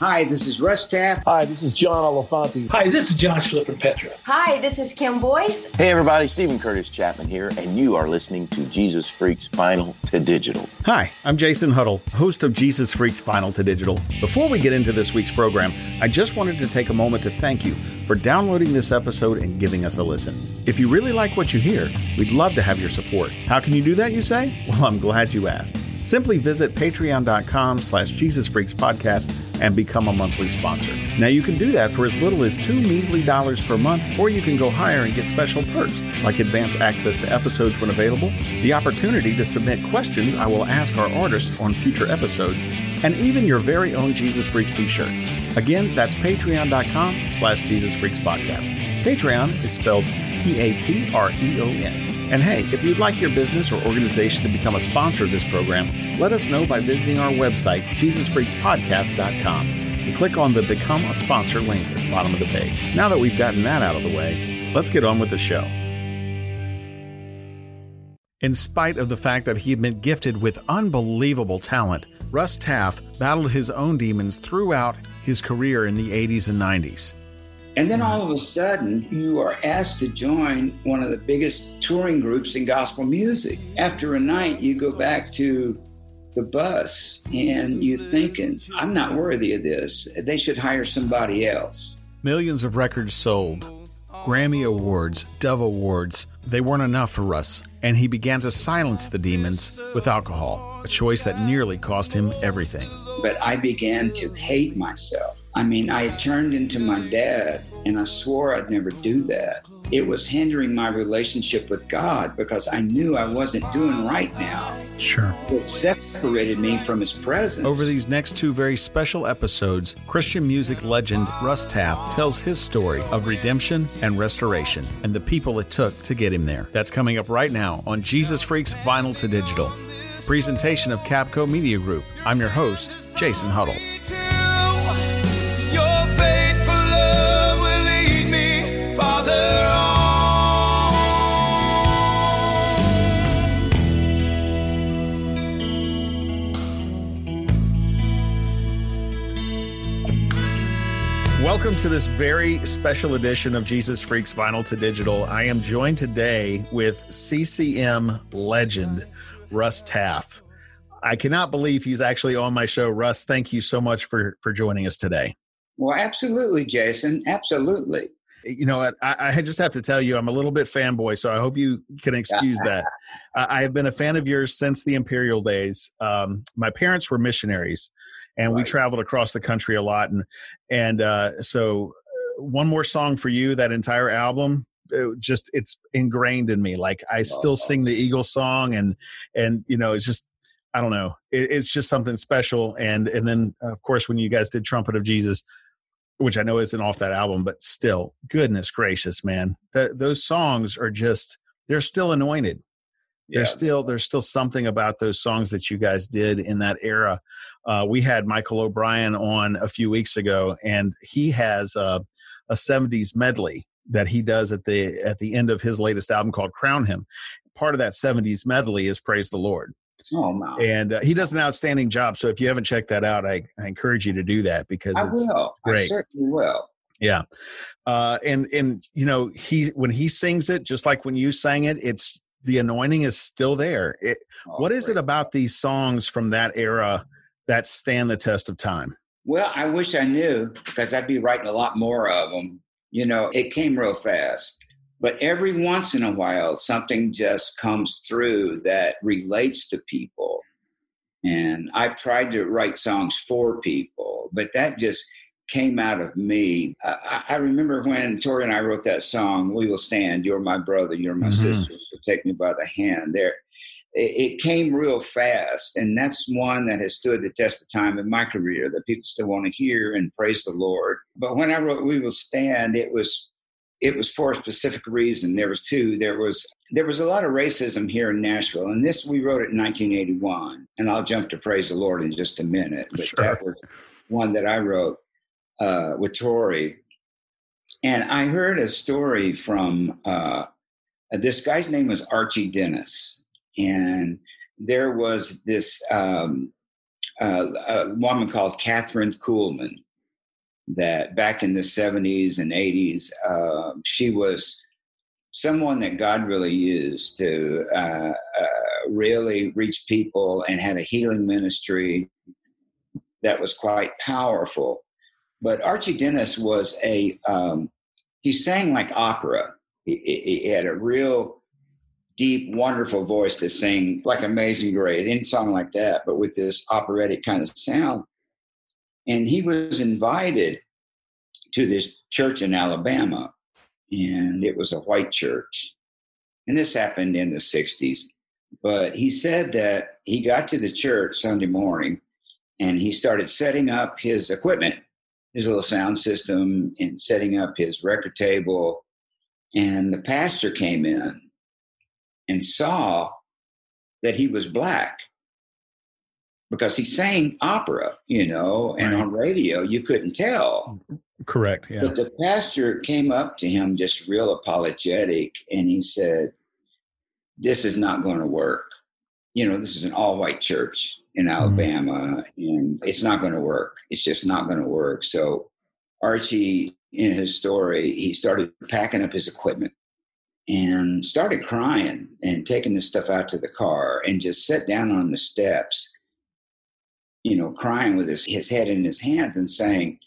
Hi, this is Russ Taff. Hi, this is John Elefante. Hi, this is John Schlipper Petra. Hi, this is Kim Boyce. Hey, everybody, Steven Curtis Chapman here, and you are listening to Jesus Freaks Vinyl to Digital. Hi, I'm Jason Huddle, host of Jesus Freaks Vinyl to Digital. Before we get into this week's program, I just wanted to take a moment to thank you for downloading this episode and giving us a listen. If you really like what you hear, we'd love to have your support. How can you do that, you say? Well, I'm glad you asked. Simply visit patreon.com slash Jesus Freaks Podcast and become a monthly sponsor. Now you can do that for as little as two measly dollars per month, or you can go higher and get special perks like advance access to episodes when available, the opportunity to submit questions I will ask our artists on future episodes, and even your very own Jesus Freaks t-shirt. Again, that's patreon.com slash Jesus Freaks Podcast. Patreon is spelled P-A-T-R-E-O-N. And hey, if you'd like your business or organization to become a sponsor of this program, let us know by visiting our website, JesusFreaksPodcast.com, and click on the Become a Sponsor link at the bottom of the page. Now that we've gotten that out of the way, let's get on with the show. In spite of the fact that he had been gifted with unbelievable talent, Russ Taff battled his own demons throughout his career in the 80s and 90s. And then all of a sudden, you are asked to join one of the biggest touring groups in gospel music. After a night, you go back to the bus and you're thinking, I'm not worthy of this. They should hire somebody else. Millions of records sold, Grammy Awards, Dove Awards, they weren't enough for Russ, and he began to silence the demons with alcohol, a choice that nearly cost him everything. But I began to hate myself. I mean, I turned into my dad and I swore I'd never do that. It was hindering my relationship with God because I knew I wasn't doing right now. Sure. It separated me from His presence. Over these next two very special episodes, Christian music legend Russ Taff tells his story of redemption and restoration and the people it took to get him there. That's coming up right now on Jesus Freaks Vinyl to Digital, presentation of Capco Media Group. I'm your host, Jason Huddle. Welcome to this very special edition of Jesus Freaks Vinyl to Digital. I am joined today with CCM legend Russ Taff. I cannot believe he's actually on my show. Russ, thank you so much for for joining us today. Well, absolutely, Jason. Absolutely. You know? I, I just have to tell you, I'm a little bit fanboy, so I hope you can excuse that. I have been a fan of yours since the Imperial days. Um, my parents were missionaries, and right. we traveled across the country a lot and and uh, so uh, one more song for you that entire album it just it's ingrained in me like i still sing the eagle song and and you know it's just i don't know it, it's just something special and and then of course when you guys did trumpet of jesus which i know isn't off that album but still goodness gracious man those songs are just they're still anointed. Yeah. there's still there's still something about those songs that you guys did in that era. Uh, we had michael o'brien on a few weeks ago and he has a, a 70s medley that he does at the at the end of his latest album called crown him part of that 70s medley is praise the lord Oh no! And uh, he does an outstanding job. So if you haven't checked that out, I, I encourage you to do that because I it's will. great. I certainly will. Yeah, uh, and and you know he when he sings it, just like when you sang it, it's the anointing is still there. It, oh, what is great. it about these songs from that era that stand the test of time? Well, I wish I knew because I'd be writing a lot more of them. You know, it came real fast. But every once in a while, something just comes through that relates to people. And I've tried to write songs for people, but that just came out of me. I, I, remember when Tori and I wrote that song, We Will Stand, You're My Brother, You're My mm-hmm. Sister, so Take Me by the Hand. There, it, it, came real fast. And that's one that has stood the test of time in my career that people still want to hear and praise the Lord. But when I wrote We Will Stand, it was it was for a specific reason. There was two. There was there was a lot of racism here in Nashville, and this we wrote it in 1981. And I'll jump to praise the Lord in just a minute. But sure. that was one that I wrote uh, with Tori, and I heard a story from uh, this guy's name was Archie Dennis, and there was this um, uh, a woman called Kathryn Kuhlman that back in the 70s and 80s, uh, she was someone that God really used to uh, uh, really reach people and had a healing ministry that was quite powerful. But Archie Dennis was a, um, he sang like opera. He, he, had a real deep, wonderful voice to sing like Amazing Grace, any song like that, but with this operatic kind of sound. And he was invited to this church in Alabama, and it was a white church. And this happened in the 60s. But he said that he got to the church Sunday morning and he started setting up his equipment, his little sound system, and setting up his record table. And the pastor came in and saw that he was black because he sang opera, you know, and right. on radio you couldn't tell. Correct. Yeah. But the pastor came up to him just real apologetic and he said, This is not going to work. You know, this is an all white church in mm-hmm. Alabama mm-hmm. and it's not going to work. It's just not going to work. So Archie, in his story, he started packing up his equipment and started crying and taking the stuff out to the car and just sat down on the steps, you know, crying with his, his head in his hands and saying,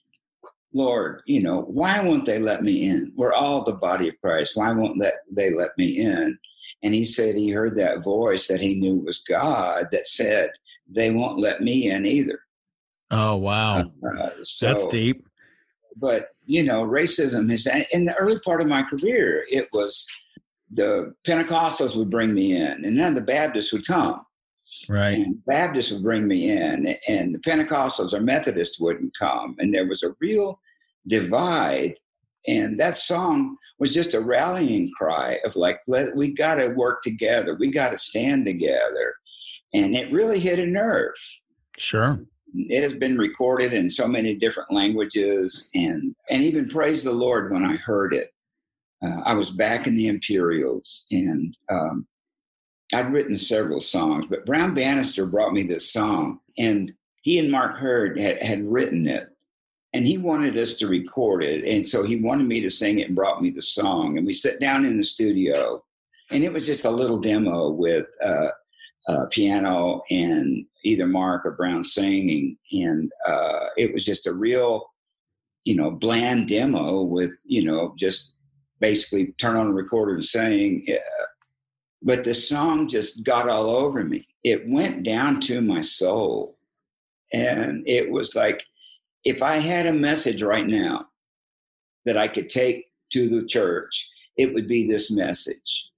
Lord, you know, why won't they let me in? We're all the body of Christ. Why won't let, they let me in? And he said he heard that voice that he knew was God that said, they won't let me in either. Oh, wow. Uh, so, That's deep. But, you know, racism is in the early part of my career, it was the Pentecostals would bring me in, and then the Baptists would come. Right. And Baptists would bring me in, and the Pentecostals or Methodists wouldn't come. And there was a real divide. And that song was just a rallying cry of like, let, we got to work together. We got to stand together. And it really hit a nerve. Sure. It has been recorded in so many different languages and, and even praise the Lord when I heard it uh, I was back in the Imperials and um, I'd written several songs, but Brown Bannister brought me this song and he and Mark Hurd had, had written it and he wanted us to record it. And so he wanted me to sing it and brought me the song. And we sat down in the studio and it was just a little demo with uh, uh, piano and either Mark or Brown singing. And uh, it was just a real, you know, bland demo with, you know, just basically turn on a recorder and sing. Uh, but the song just got all over me. It went down to my soul. And it was like, if I had a message right now that I could take to the church, it would be this message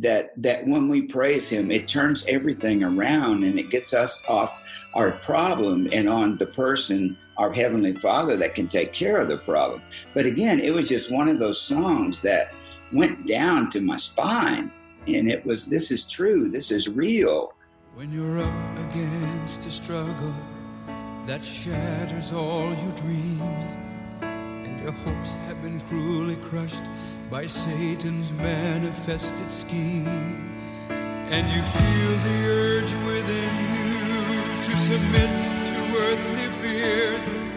that that when we praise him it turns everything around and it gets us off our problem and on the person our Heavenly Father that can take care of the problem. But again, it was just one of those songs that went down to my spine. And it was, this is true, this is real. When you're up against a struggle that shatters all your dreams, and your hopes have been cruelly crushed by Satan's manifested scheme, and you feel the urge within you to submit to earthly fears.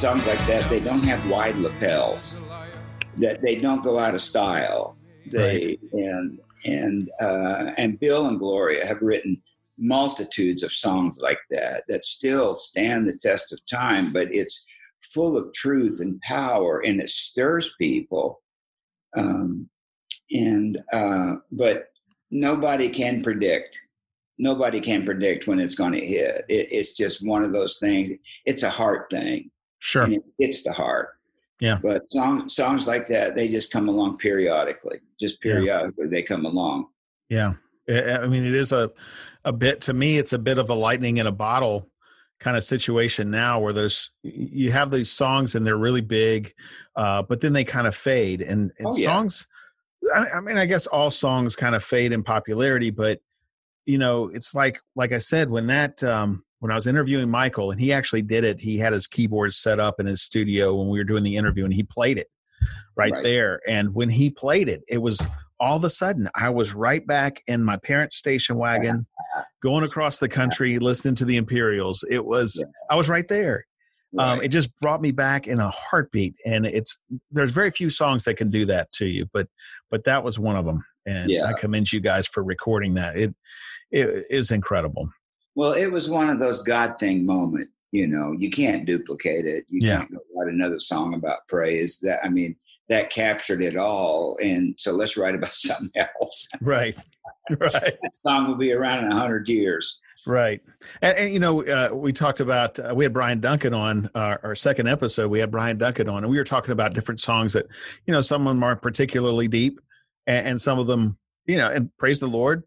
Songs like that, they don't have wide lapels. That they don't go out of style. They right. and and uh, and Bill and Gloria have written multitudes of songs like that that still stand the test of time, but it's full of truth and power, and it stirs people. Um, and uh, but nobody can predict nobody can predict when it's going to hit. It, it's just one of those things. It's a heart thing. Sure. And it hits the heart. Yeah. But song, songs like that, they just come along periodically. Just Yeah. periodically, they come along. Yeah. I I mean, it is a, a bit, to me, it's a bit of a lightning in a bottle kind of situation now where there's, you have these songs and they're really big, uh, but then they kind of fade. And, and Oh, yeah. songs, I, I mean, I guess all songs kind of fade in popularity, but, you know, it's like, like I said, when that, um, when I was interviewing Michael and he actually did it, he had his keyboard set up in his studio when we were doing the interview and he played it right, Right. there. And when he played it, it was all of a sudden I was right back in my parents' station wagon, going across the country, listening to the Imperials. It was Yeah. I was right there. Um, it just brought me back in a heartbeat, and it's there's very few songs that can do that to you, but but that was one of them, and Yeah. I commend you guys for recording that. It it is incredible. Well, it was one of those God thing moment. You know, you can't duplicate it. You Yeah. can't write another song about praise. That I mean, that captured it all. And so let's write about something else. Right, right. that song will be around in a hundred years. Right, and, and you know, uh, we talked about uh, we had Brian Duncan on our, our second episode. We had Brian Duncan on, and we were talking about different songs that you know some of them are particularly deep, and, and some of them, you know, and praise the Lord,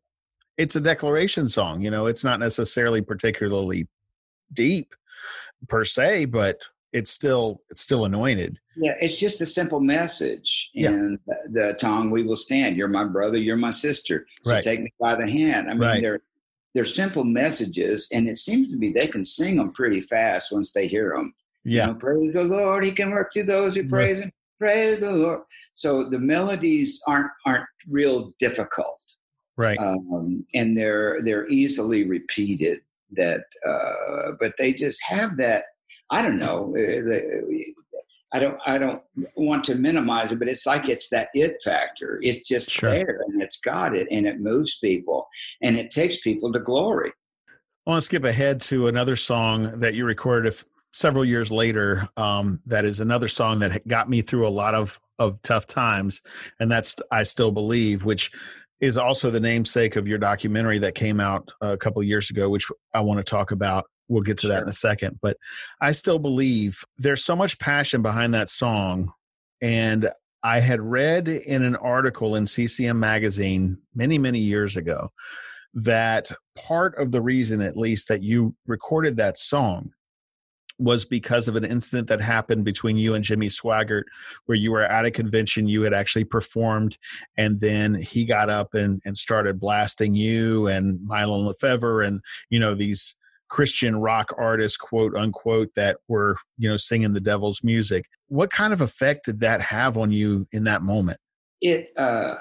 it's a declaration song. You know, it's not necessarily particularly deep per se, but it's still it's still anointed. Yeah, it's just a simple message. Yeah. And the, the tongue we will stand. You're my brother, you're my sister. So Right. take me by the hand. I mean, Right. they're they're simple messages, and it seems to be they can sing them pretty fast once they hear them. Yeah, You know, praise the Lord. He can work to those who Right. praise him. Praise the Lord. So the melodies aren't aren't real difficult, right. um, and they're they're easily repeated. That, uh, but they just have that. I don't know. uh, I don't. I don't want to minimize it, but it's like it's that it factor. It's just Sure. there, and it's got it, and it moves people, and it takes people to glory. I want to skip ahead to another song that you recorded several years later. Um, that is another song that got me through a lot of of tough times, and that's "I Still Believe," which is also the namesake of your documentary that came out uh, a couple of years ago, which I want to talk about. We'll get to that in a second, but I still believe there's so much passion behind that song, and I had read in an article in CCM magazine many many years ago that part of the reason, at least, that you recorded that song was because of an incident that happened between you and Jimmy Swaggart, where you were at a convention, you had actually performed, and then he got up and, and started blasting you and Mylon Lefevre and, you know, these Christian rock artists, quote unquote, that were, you know, singing the devil's music. What kind of effect did that have on you in that moment? it uh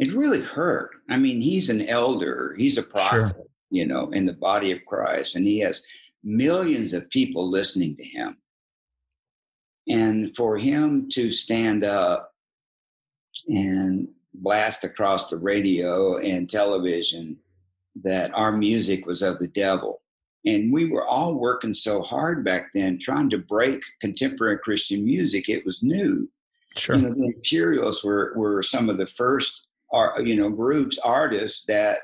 it really hurt i mean he's an elder he's a prophet you know in the body of christ and he has millions of people listening to him. And for him to stand up and blast across the radio and television that our music was of the devil. And we were all working so hard back then trying to break contemporary christian music. It was new. Sure. you know, the Imperials were were some of the first, ar- you know, groups artists that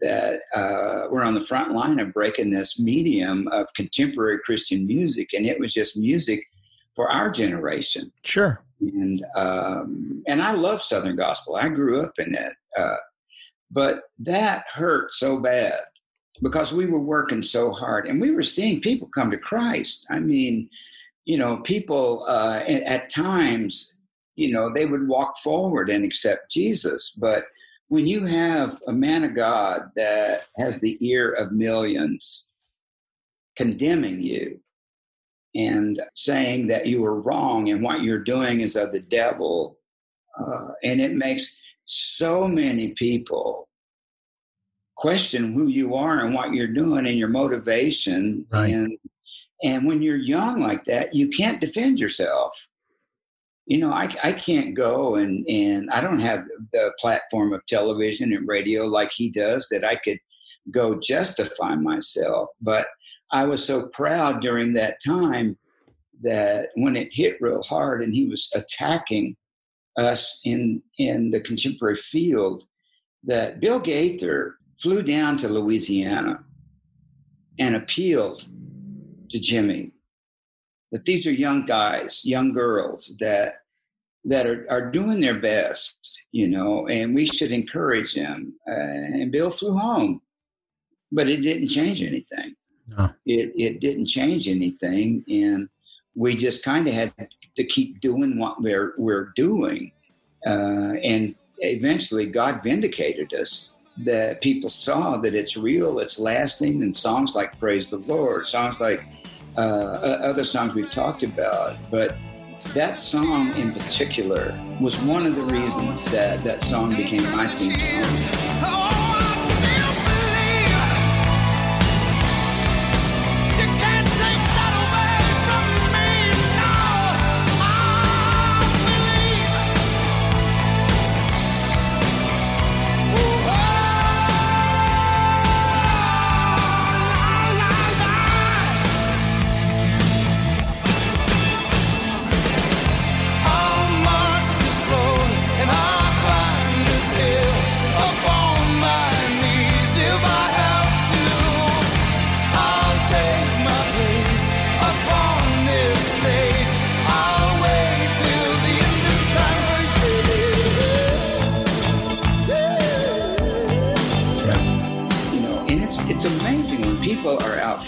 that uh, were on the front line of breaking this medium of contemporary Christian music, and it was just music for our generation. Sure. And um, and I love Southern gospel. I grew up in it, uh, but that hurt so bad because we were working so hard, and we were seeing people come to Christ. I mean, you know, people uh, at, at times, you know, they would walk forward and accept Jesus. But when you have a man of God that has the ear of millions condemning you and saying that you were wrong and what you're doing is of the devil, uh, and it makes so many people question who you are and what you're doing and your motivation Right. and and when you're young like that you can't defend yourself you know i, I can't go and and i don't have the platform of television and radio like he does that i could go justify myself. But i was so proud during that time that when it hit real hard and he was attacking us in in the contemporary field that bill gaither flew down to louisiana and appealed to jimmy that these are young guys, young girls that that are, are doing their best, you know, and we should encourage them. Uh, and Bill flew home, but it didn't change anything. No. It it didn't change anything, and we just kind of had to keep doing what we're we're doing, uh, and eventually God vindicated us. That people saw that it's real, it's lasting, and songs like "Praise the Lord," songs like uh, other songs we've talked about, but that song in particular was one of the reasons that that song became my theme song.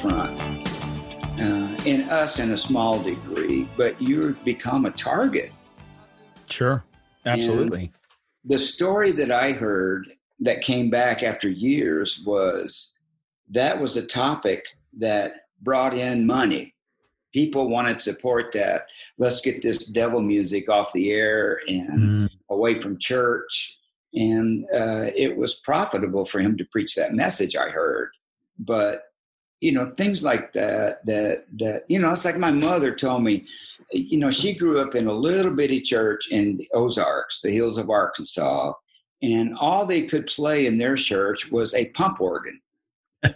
Front, uh, in us in a small degree, but you've become a target. Sure, absolutely. And the story that I heard that came back after years was that was a topic that brought in money. People wanted to support that. Let's get this devil music off the air and mm. away from church. And uh, it was profitable for him to preach that message, I heard. But you know things like that that that you know it's like my mother told me you know she grew up in a little bitty church in the ozarks the hills of arkansas and all they could play in their church was a pump organ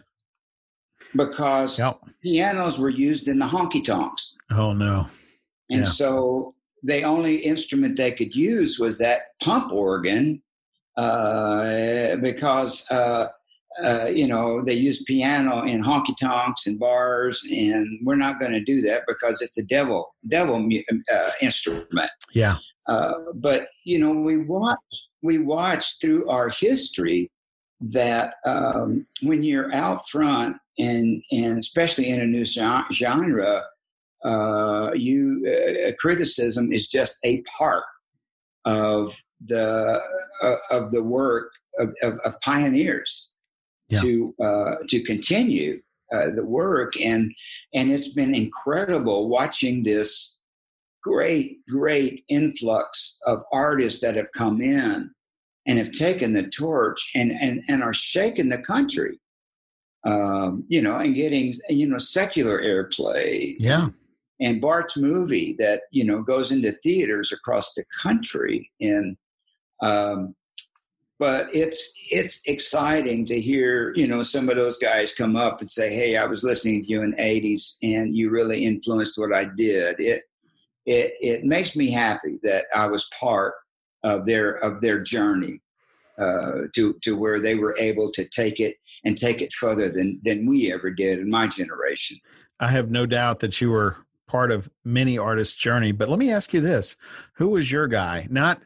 because yep. pianos were used in the honky tonks oh no and yeah. so the only instrument they could use was that pump organ uh, because uh, uh, you know, they use piano in honky tonks and bars, and we're not going to do that because it's a devil devil uh, instrument. Yeah. Uh, but you know, we watch we watch through our history that um, when you're out front and and especially in a new genre, uh, you uh, criticism is just a part of the of the work of, of, of pioneers yeah. to uh, to continue uh, the work, and and it's been incredible watching this great great influx of artists that have come in and have taken the torch and and and are shaking the country. Um, you know, and getting you know secular airplay. Yeah. And Bart's movie that you know goes into theaters across the country, and um, but it's it's exciting to hear you know some of those guys come up and say hey i was listening to you in the 80s and you really influenced what i did. It it it makes me happy that i was part of their of their journey uh, to to where they were able to take it and take it further than than we ever did in my generation. I have no doubt that you were part of many artists journey but let me ask you this. Who was your guy? Not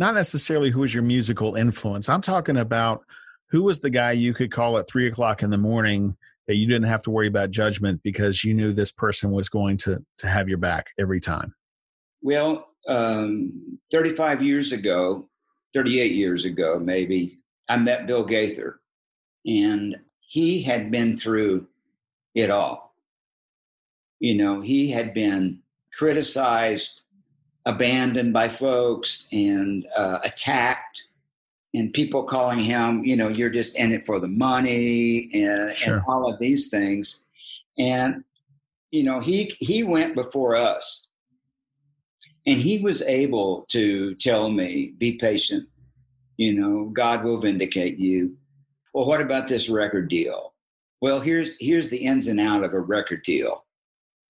not necessarily who was your musical influence. I'm talking about who was the guy you could call at three o'clock in the morning that you didn't have to worry about judgment because you knew this person was going to to have your back every time. Well, um, 35 years ago, 38 years ago, maybe I met Bill Gaither, and he had been through it all. You know, he had been criticized abandoned by folks and uh, attacked and people calling him you know you're just in it for the money and, sure. and all of these things. And you know he he went before us. And he was able to tell me be patient. You know god will vindicate you. Well what about this record deal? Well here's here's the ins and out of a record deal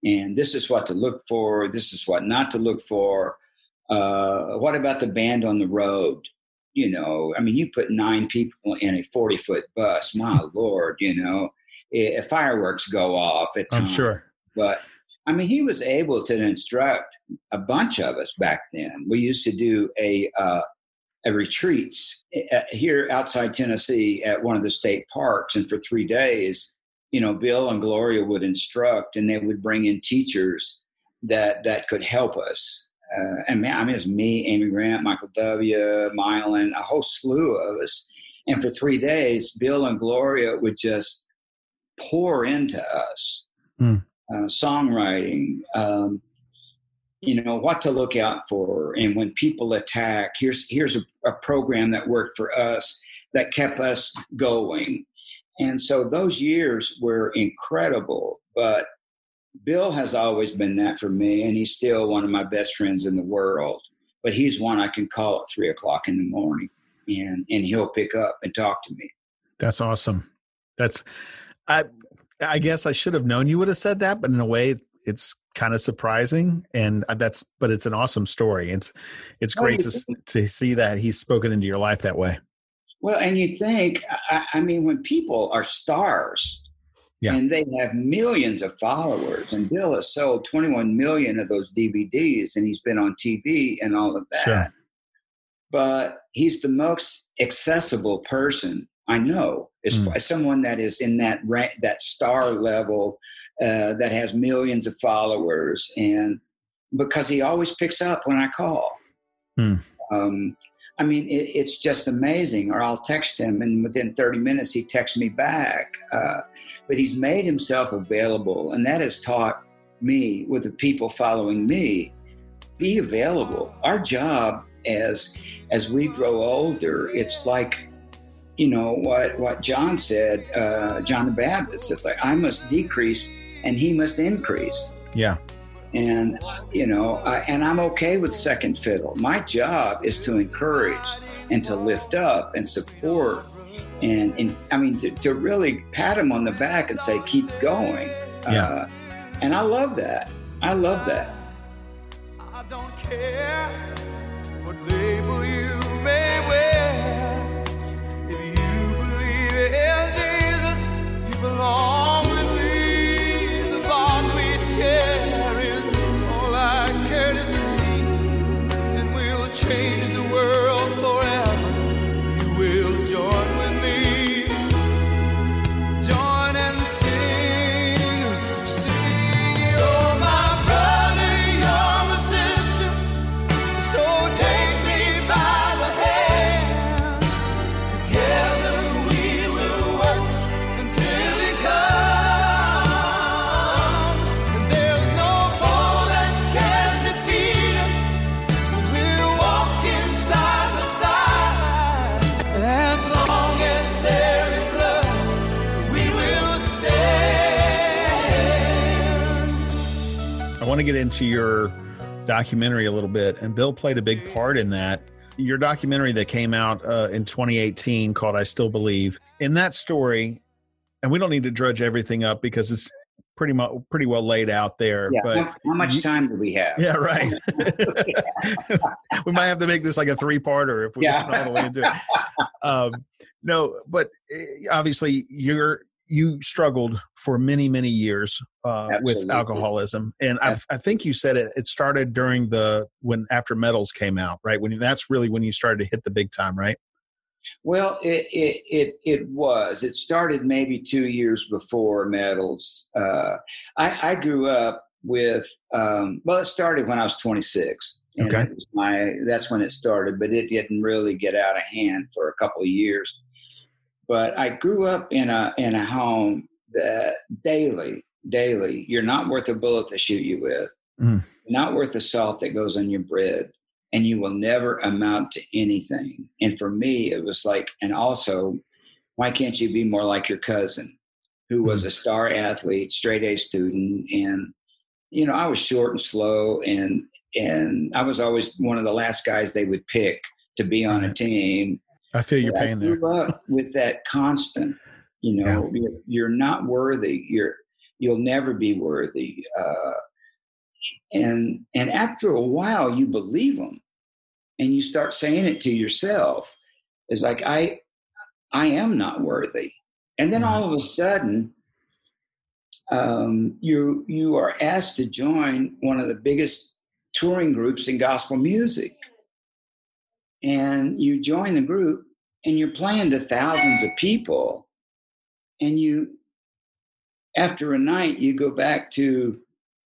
and this is what to look for this is what not to look for uh, what about the band on the road? You know i mean you put nine people in a 40 foot bus my lord you know if fireworks go off at i'm sure. but I mean, he was able to instruct a bunch of us back then. We used to do a uh, a retreats uh, here outside Tennessee at one of the state parks, and for three days, you know, Bill and Gloria would instruct, and they would bring in teachers that that could help us. Uh, and man, I mean, it's me, Amy Grant, Michael W., Mylon, a whole slew of us. And for three days, Bill and Gloria would just pour into us mm. uh, songwriting, um, you know what to look out for and when people attack here's here's a, a, program that worked for us that kept us going and so those years were incredible but bill has always been that for me and he's still one of my best friends in the world but he's one i can call at three o'clock in the morning and and he'll pick up and talk to me. That's awesome. That's i i guess i should have known you would have said that but in a way it's kind of surprising and uh, that's but it's an awesome story. It's it's oh, great to to see that he's spoken into your life that way well and you think i, I mean when people are stars yeah. and they have millions of followers and bill has sold 21 million of those dvds and he's been on tv and all of that sure. but he's the most accessible person i know as mm. someone that is in that that star level uh, that has millions of followers, and because he always picks up when I call. Hmm. Um, I mean, it, it's just amazing. Or I'll text him, and within 30 minutes, he texts me back. Uh, but he's made himself available, and that has taught me, with the people following me, be available. Our job as as we grow older, it's like you know what what John said, uh, John the Baptist. It's like I must decrease and he must increase. Yeah. And, you know, I, and I'm okay with second fiddle. My job is to encourage and to lift up and support. And, and I mean, to, to really pat him on the back and say, keep going. Yeah. Uh, and I love that. I love that. I don't care what label you may wear. If you believe in Jesus, you belong. Get into your documentary a little bit, and Bill played a big part in that. Your documentary that came out uh, in 2018 called "I Still Believe." In that story, and we don't need to drudge everything up because it's pretty much pretty well laid out there. Yeah. but how, much time do we have? Yeah, right. we might have to make this like a three-parter if we Yeah. get all the way into it. Um, no, but eh, obviously you're you struggled for many many years uh, with alcoholism, and I, I think you said it. It started during the when after medals came out, right? When that's really when you started to hit the big time, right? Well, it, it it it was. It started maybe two years before medals. Uh, I, I grew up with. Um, well, it started when I was 26. Okay. my that's when it started, but it didn't really get out of hand for a couple of years. But I grew up in a in a home that daily, daily, you're not worth a bullet to shoot you with. Mm. Not worth the salt that goes on your bread and you will never amount to anything. And for me, it was like, and also, why can't you be more like your cousin, who was a star athlete, straight A student, and you know, I was short and slow, and and I was always one of the last guys they would pick to be on a team. I feel your pain there. up with that constant, you know, you're, you're not worthy. You're you'll never be worthy. Uh, and and after a while, you believe them, and you start saying it to yourself. It's like I I am not worthy. And then all of a sudden, um, you you are asked to join one of the biggest touring groups in gospel music, and you join the group, and you're playing to thousands of people, and you after a night you go back to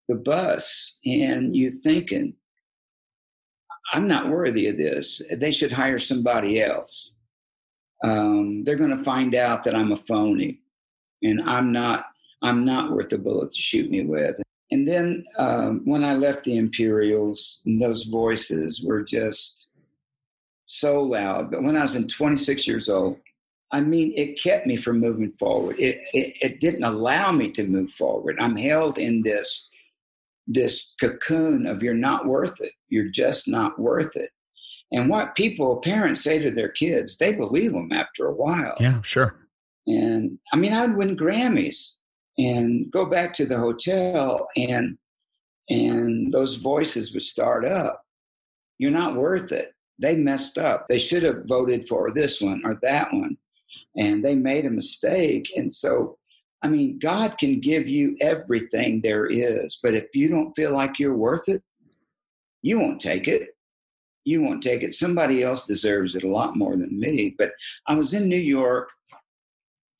the bus and you're thinking i'm not worthy of this. They should hire somebody else. Um, they're going to find out that i'm a phony and i'm not i'm not worth a bullet to shoot me with. And then um, when i left the imperials those voices were just so loud but when i was in 26 years old I mean, it kept me from moving forward. It, it, it didn't allow me to move forward. I'm held in this this cocoon of you're not worth it. You're just not worth it. And what people, parents say to their kids, they believe them after a while. Yeah, sure. And I mean, I'd win Grammys and go back to the hotel and and those voices would start up. You're not worth it. They messed up. They should have voted for this one or that one and they made a mistake. And so, I mean, God can give you everything there is, but if you don't feel like you're worth it, you won't take it. You won't take it. Somebody else deserves it a lot more than me. But I was in New York,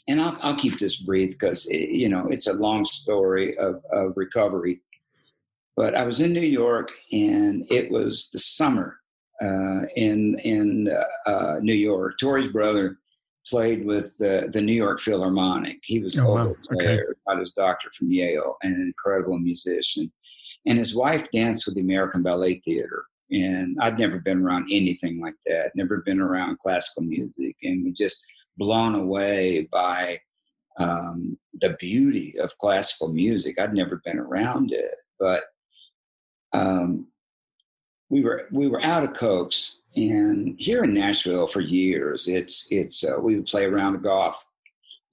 and I'll, I'll keep this brief because eh, you know it's a long story of, of recovery. But I was in New York, and it was the summer in in uh, uh New York. Tori's brother played with the, the New York Philharmonic. He was oh, a wow. okay. got his doctor from Yale, and an incredible musician. And his wife danced with the American Ballet Theater. And I'd never been around anything like that, never been around classical music, and was just blown away by um, the beauty of classical music. I'd never been around it, but um, we were we were out of Cokes and here in Nashville for years, it's it's uh, we would play around golf,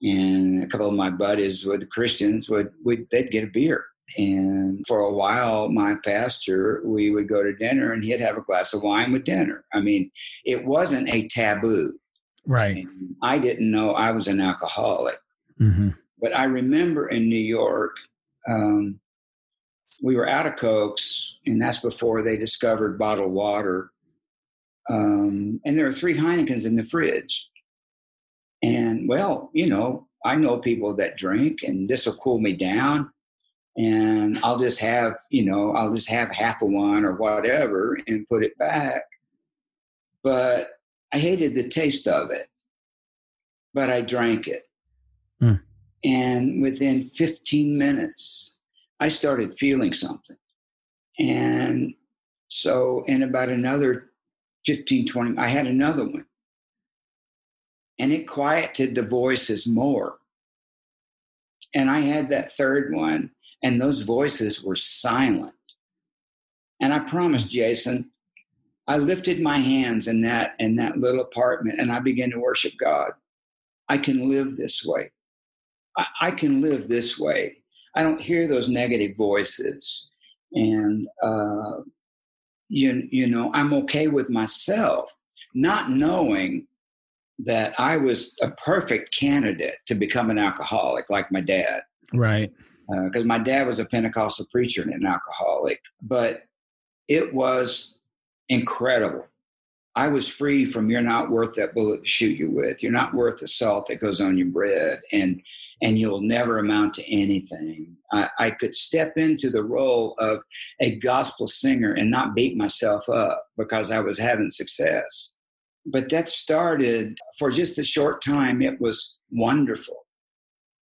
and a couple of my buddies would Christians would would they'd get a beer. And for a while, my pastor, we would go to dinner, and he'd have a glass of wine with dinner. I mean, it wasn't a taboo. Right. And I didn't know I was an alcoholic, Mm-hmm. but I remember in New York, um, we were out of cokes, and that's before they discovered bottled water um, and there are three Heinekens in the fridge. And well, you know, I know people that drink, and this will cool me down. And I'll just have, you know, I'll just have half of one or whatever and put it back. But I hated the taste of it, but I drank it. Hmm. And within 15 minutes, I started feeling something. And so, in about another 15, 20, I had another one. And it quieted the voices more. And I had that third one, and those voices were silent. And I promised Jason, I lifted my hands in that in that little apartment and I began to worship God. I can live this way. I, I can live this way. I don't hear those negative voices. And uh, you, you know, I'm okay with myself, not knowing that I was a perfect candidate to become an alcoholic like my dad. Right. Because uh, my dad was a Pentecostal preacher and an alcoholic, but it was incredible. I was free from you're not worth that bullet to shoot you with. You're not worth the salt that goes on your bread, and and you'll never amount to anything. I, I could step into the role of a gospel singer and not beat myself up because I was having success. But that started for just a short time. It was wonderful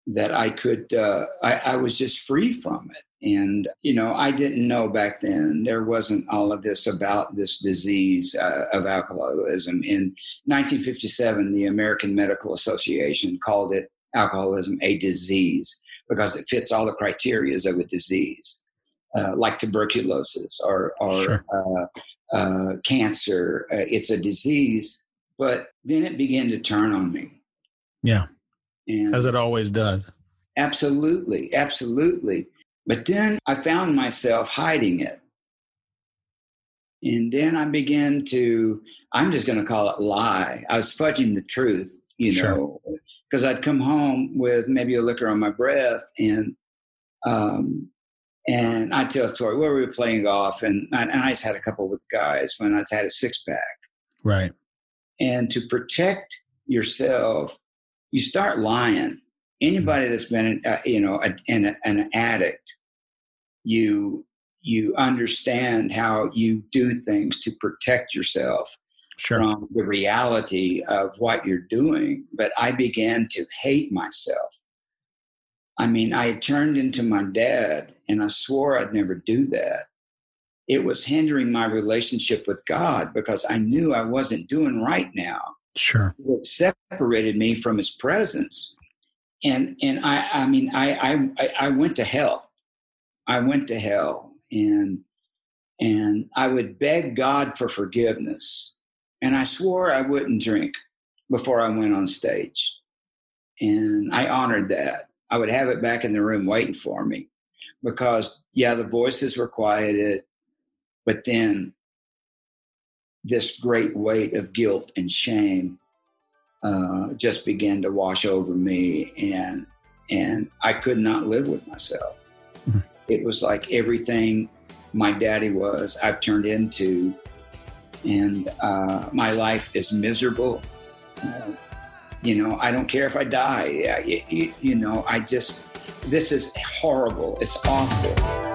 that I could. Uh, I, I was just free from it. And, you know, I didn't know back then, there wasn't all of this about this disease uh, of alcoholism. In 1957, the American Medical Association called it alcoholism a disease because it fits all the criteria of a disease, uh, like tuberculosis or, or Sure. uh, uh, cancer. Uh, it's a disease. But then it began to turn on me. Yeah. And As it always does. Absolutely, absolutely. But then I found myself hiding it. And then I began to, I'm just going to call it lie. I was fudging the truth, you know, because I'd come home with maybe a liquor on my breath and Um, and I tell a story where we were playing golf, and I, and I just had a couple with guys when I had a six pack. Right. And to protect yourself, you start lying. Anybody that's been, uh, you know, a, an, an addict, you you understand how you do things to protect yourself Sure. from the reality of what you're doing. But I began to hate myself. I mean, I had turned into my dad, and I swore I'd never do that. It was hindering my relationship with God because I knew I wasn't doing right now. Sure. It separated me from His presence, and and I I mean I I I went to hell. I went to hell, and and I would beg God for forgiveness, and I swore I wouldn't drink before I went on stage, and I honored that. I would have it back in the room waiting for me because, yeah, the voices were quieted, but then this great weight of guilt and shame uh, just began to wash over me, and and I could not live with myself. Mhm. It was like everything my daddy was, I've turned into, and uh, my life is miserable. Uh, you know, I don't care if I die. You, you know, I just, this is horrible. It's awful.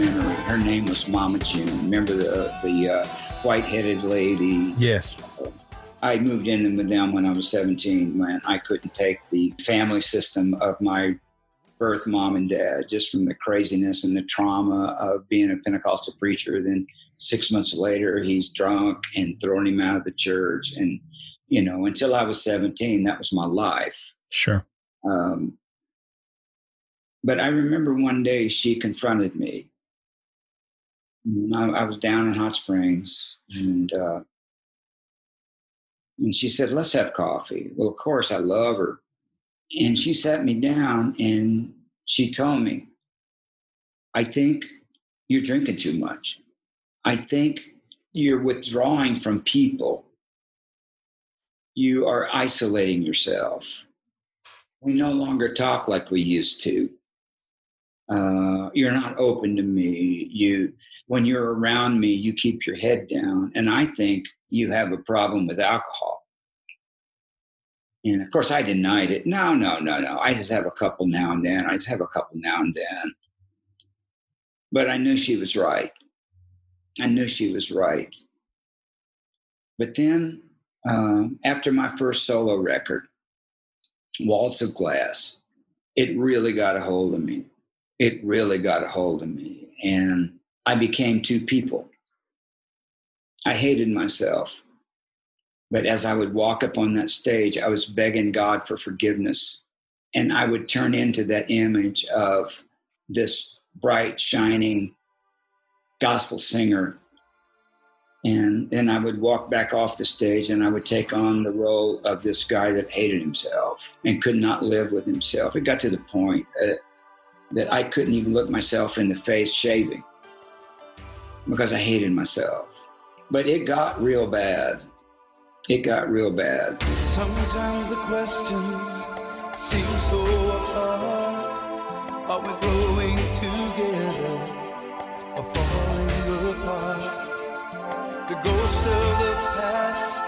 Documentary. Her name was Mama June. Remember the the uh, white-headed lady? Yes. I moved in with them when I was 17 when I couldn't take the family system of my birth mom and dad just from the craziness and the trauma of being a Pentecostal preacher. Then six months later, he's drunk and throwing him out of the church. And, you know, until I was 17, that was my life. Sure. Um, but I remember one day she confronted me. And I, I was down in Hot Springs, and uh, and she said, "Let's have coffee." Well, of course, I love her, and she sat me down and she told me, "I think you're drinking too much. I think you're withdrawing from people. You are isolating yourself." we no longer talk like we used to. Uh, you're not open to me. You, when you're around me, you keep your head down, and I think you have a problem with alcohol. And of course, I denied it. No, no, no, no. I just have a couple now and then. I just have a couple now and then. But I knew she was right. I knew she was right. But then, um, after my first solo record, Walls of Glass, it really got a hold of me. It really got a hold of me. And I became two people. I hated myself. But as I would walk up on that stage, I was begging God for forgiveness. And I would turn into that image of this bright, shining gospel singer. And then I would walk back off the stage and I would take on the role of this guy that hated himself and could not live with himself. It got to the point uh, that I couldn't even look myself in the face shaving because I hated myself. But it got real bad. It got real bad. Sometimes the questions seem so. Are we growing together or falling apart? The ghosts of the past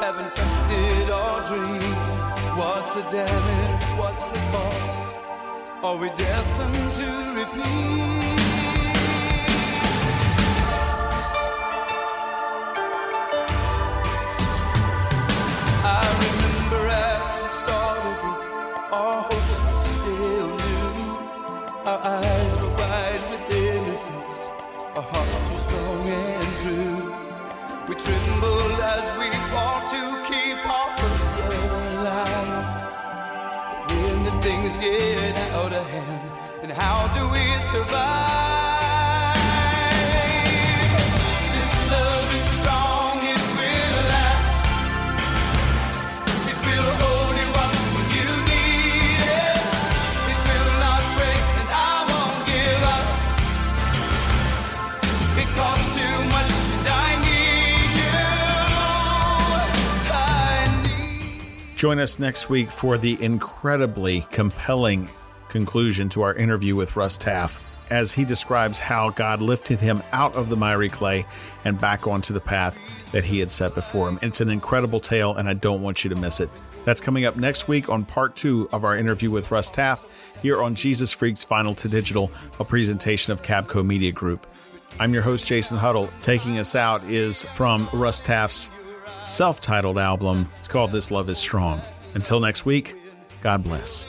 have infected our dreams. What's the damage? What's the cost? Are we destined to repeat? Hearts were strong and true. We trembled as we fought to keep our first love alive. When the things get out of hand, and how do we survive? Join us next week for the incredibly compelling conclusion to our interview with Russ Taff as he describes how God lifted him out of the miry clay and back onto the path that he had set before him. It's an incredible tale, and I don't want you to miss it. That's coming up next week on part two of our interview with Russ Taff here on Jesus Freaks Vinyl to Digital, a presentation of Cabco Media Group. I'm your host, Jason Huddle. Taking us out is from Russ Taff's self titled album. It's called This Love Is Strong. Until next week, God bless.